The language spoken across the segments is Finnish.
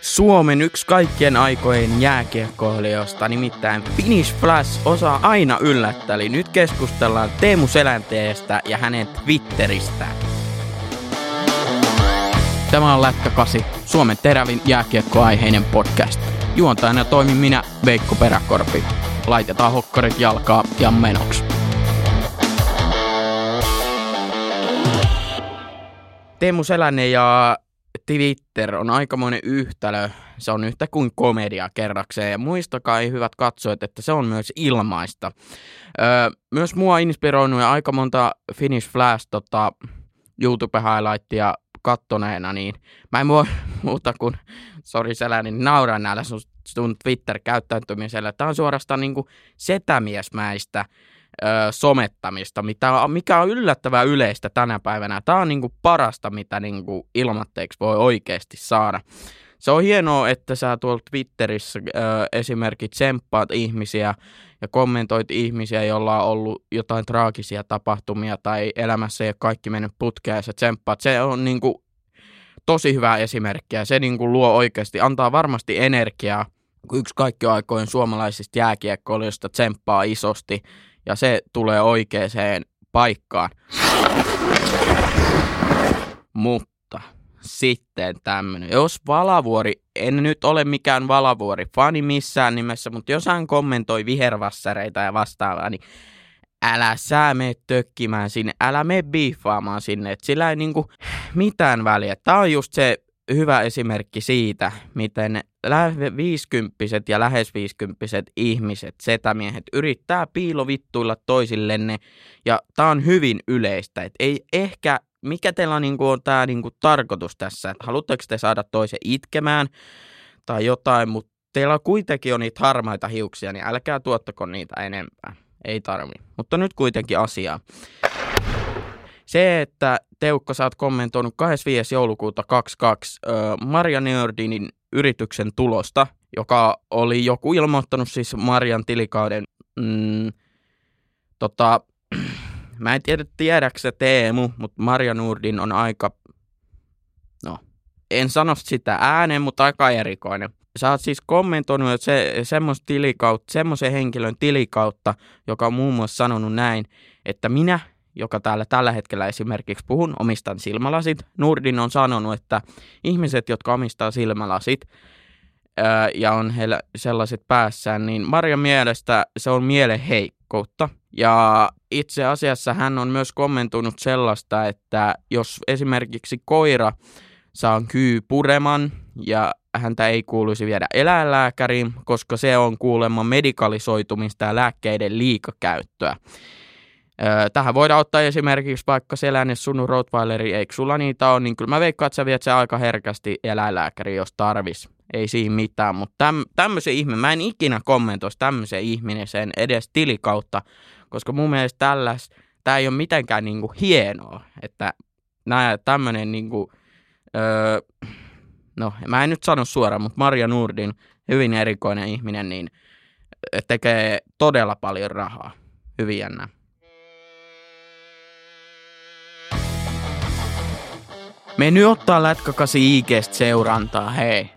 Suomen yksi kaikkien aikojen jääkiekkoilijoista, nimittäin Finnish Flash osaa aina yllättää. Eli nyt keskustellaan Teemu Selänteestä ja hänen Twitteristään. Tämä on Lätkä 8, Suomen terävin jääkiekkoaiheinen podcast. Juontajana toimin minä, Veikko Peräkorpi. Laitetaan hokkarit jalkaa ja menoksi. Teemu Selänne ja Twitter on aikamoinen yhtälö. Se on yhtä kuin komedia kerrakseen. Ja muistakaa, hyvät katsojat, että se on myös ilmaista. Öö, myös mua inspiroinut ja aika monta Finnish Flash tota, YouTube-highlightia kattoneena, niin mä en voi muuta kuin, sori Selä, niin nauraa näillä sun, sun Twitter-käyttäytymisellä. Tämä on suorastaan niin kuin setämiesmäistä ö, somettamista, mitä, mikä on yllättävää yleistä tänä päivänä. Tämä on niin kuin parasta, mitä niin kuin ilmatteeksi voi oikeasti saada. Se on hienoa, että sä tuolla Twitterissä ö, esimerkiksi tsemppaat ihmisiä ja kommentoit ihmisiä, joilla on ollut jotain traagisia tapahtumia tai elämässä ei ole kaikki mennyt putkeen ja tsemppaat. Se on niin kuin tosi hyvä esimerkki ja se niin kuin luo oikeasti, antaa varmasti energiaa, kun yksi kaikki aikojen suomalaisista jääkiekkoilijoista tsemppaa isosti ja se tulee oikeaan paikkaan. Mutta sitten tämmöinen. Jos Valavuori, en nyt ole mikään Valavuori fani missään nimessä, mutta jos hän kommentoi vihervassareita ja vastaavaa, niin älä sä mene tökkimään sinne, älä mene biiffaamaan sinne, että sillä ei niinku mitään väliä. Tämä on just se hyvä esimerkki siitä, miten 50 ja lähes 50 ihmiset, setämiehet, yrittää piilovittuilla toisillenne, ja tämä on hyvin yleistä, että ei ehkä, mikä teillä niinku on tämä niinku tarkoitus tässä, että haluatteko te saada toisen itkemään tai jotain, mutta teillä kuitenkin on niitä harmaita hiuksia, niin älkää tuottako niitä enempää, ei tarvi. Mutta nyt kuitenkin asiaa. Se, että Teukko, sä oot kommentoinut 25. joulukuuta 22 äh, Maria Nördinin yrityksen tulosta, joka oli joku ilmoittanut siis Marian tilikauden, mm, tota, mä en tiedä tiedäkö se Teemu, mutta Maria Nurdin on aika, no, en sano sitä ääneen, mutta aika erikoinen. Sä oot siis kommentoinut että se, semmos tilikautta, semmoisen henkilön tilikautta, joka on muun muassa sanonut näin, että minä joka täällä tällä hetkellä esimerkiksi puhun, omistan silmälasit. Nurdin on sanonut, että ihmiset, jotka omistaa silmälasit ää, ja on heillä sellaiset päässään, niin Marjan mielestä se on mielen heikkoutta. Ja itse asiassa hän on myös kommentoinut sellaista, että jos esimerkiksi koira saa kyy pureman ja häntä ei kuuluisi viedä eläinlääkäriin, koska se on kuulemma medikalisoitumista ja lääkkeiden liikakäyttöä. Tähän voidaan ottaa esimerkiksi vaikka Selänne sun Rottweileri, eikö sulla niitä ole, niin kyllä mä veikkaan, että sä viet se aika herkästi eläinlääkäri, jos tarvis. Ei siinä mitään, mutta täm, tämmöisen ihminen, mä en ikinä kommentoisi tämmöisen sen edes tilikautta, koska mun mielestä tälläs, tää ei ole mitenkään niinku hienoa, että nää tämmönen niinku, öö, no mä en nyt sano suoraan, mutta Maria Nurdin, hyvin erikoinen ihminen, niin tekee todella paljon rahaa. Hyvin jännä. Me nyt ottaa lätkäkasi IGstä seurantaa, hei.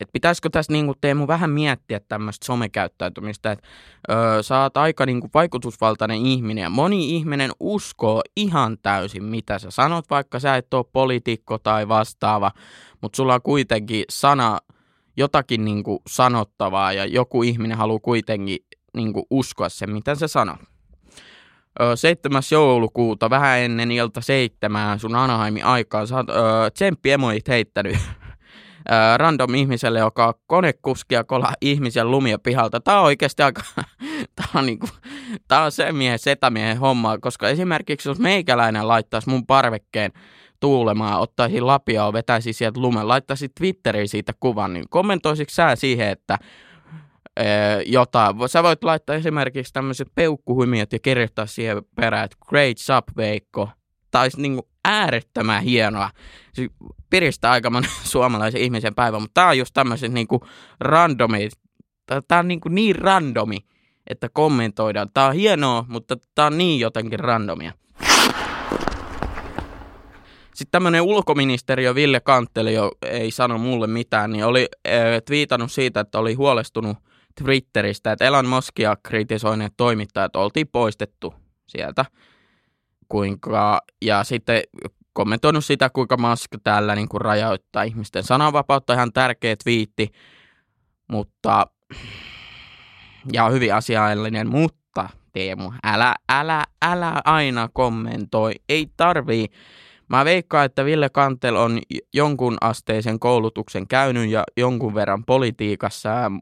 Et pitäisikö tässä niinku Teemu vähän miettiä tämmöistä somekäyttäytymistä, että öö, sä oot aika niinku vaikutusvaltainen ihminen ja moni ihminen uskoo ihan täysin mitä sä sanot, vaikka sä et ole poliitikko tai vastaava, mutta sulla on kuitenkin sana, jotakin niinku sanottavaa ja joku ihminen haluaa kuitenkin niinku uskoa sen, mitä sä sanot. 7. joulukuuta, vähän ennen ilta seitsemää sun Anaheimin aikaa, sä oot tsemppi-emoit heittänyt random ihmiselle, joka on konekuski ja kola ihmisen lumia pihalta. Tää on oikeasti aika, tää on, niinku, tää on se miehen, setämiehen hommaa, koska esimerkiksi jos meikäläinen laittaisi mun parvekkeen tuulemaan, ottaisi lapia ja vetäisi sieltä lumen, laittaisi Twitteriin siitä kuvan, niin kommentoisitko sä siihen, että jotain. Sä voit laittaa esimerkiksi tämmöiset peukkuhumiot ja kirjoittaa siihen perään, että great job Veikko. Tämä olisi niin äärettömän hienoa. Se piristää aika monen suomalaisen ihmisen päivän, mutta tämä on just tämmöiset niin randomi. Tämä on niin, niin randomi, että kommentoidaan. Tämä on hienoa, mutta tämä on niin jotenkin randomia. Sitten tämmöinen ulkoministeriö Ville Kantteli, jo ei sano mulle mitään, niin oli äh, twiitannut siitä, että oli huolestunut Twitteristä, että Elon Muskia kritisoineet toimittajat oltiin poistettu sieltä. Kuinka, ja sitten kommentoinut sitä, kuinka Musk täällä niin kuin rajoittaa ihmisten sananvapautta, ihan tärkeä twiitti, mutta ja hyvin asiallinen, mutta Teemu, älä, älä, älä aina kommentoi, ei tarvii. Mä veikkaan, että Ville Kantel on jonkun asteisen koulutuksen käynyt ja jonkun verran politiikassa,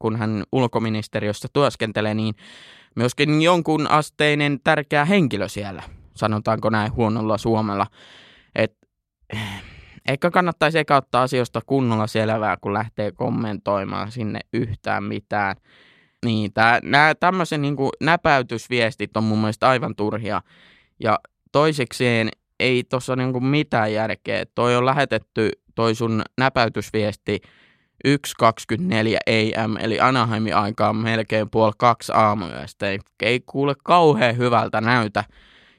kun hän ulkoministeriössä työskentelee, niin myöskin jonkun asteinen tärkeä henkilö siellä, sanotaanko näin huonolla suomella. Et, ehkä kannattaisi eka ottaa asioista kunnolla selvää, kun lähtee kommentoimaan sinne yhtään mitään. Niin, nämä tämmöisen niin näpäytysviestit on mun mielestä aivan turhia. Ja toisekseen ei tuossa niin mitään järkeä. Toi on lähetetty, toi sun näpäytysviesti 1.24 am, eli Anaheimin aikaan melkein puoli kaksi aamuyöstä. Ei, ei kuule kauhean hyvältä näytä.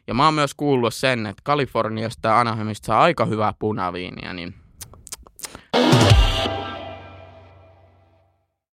Ja mä oon myös kuullut sen, että Kaliforniasta ja Anaheimista saa aika hyvää punaviinia, niin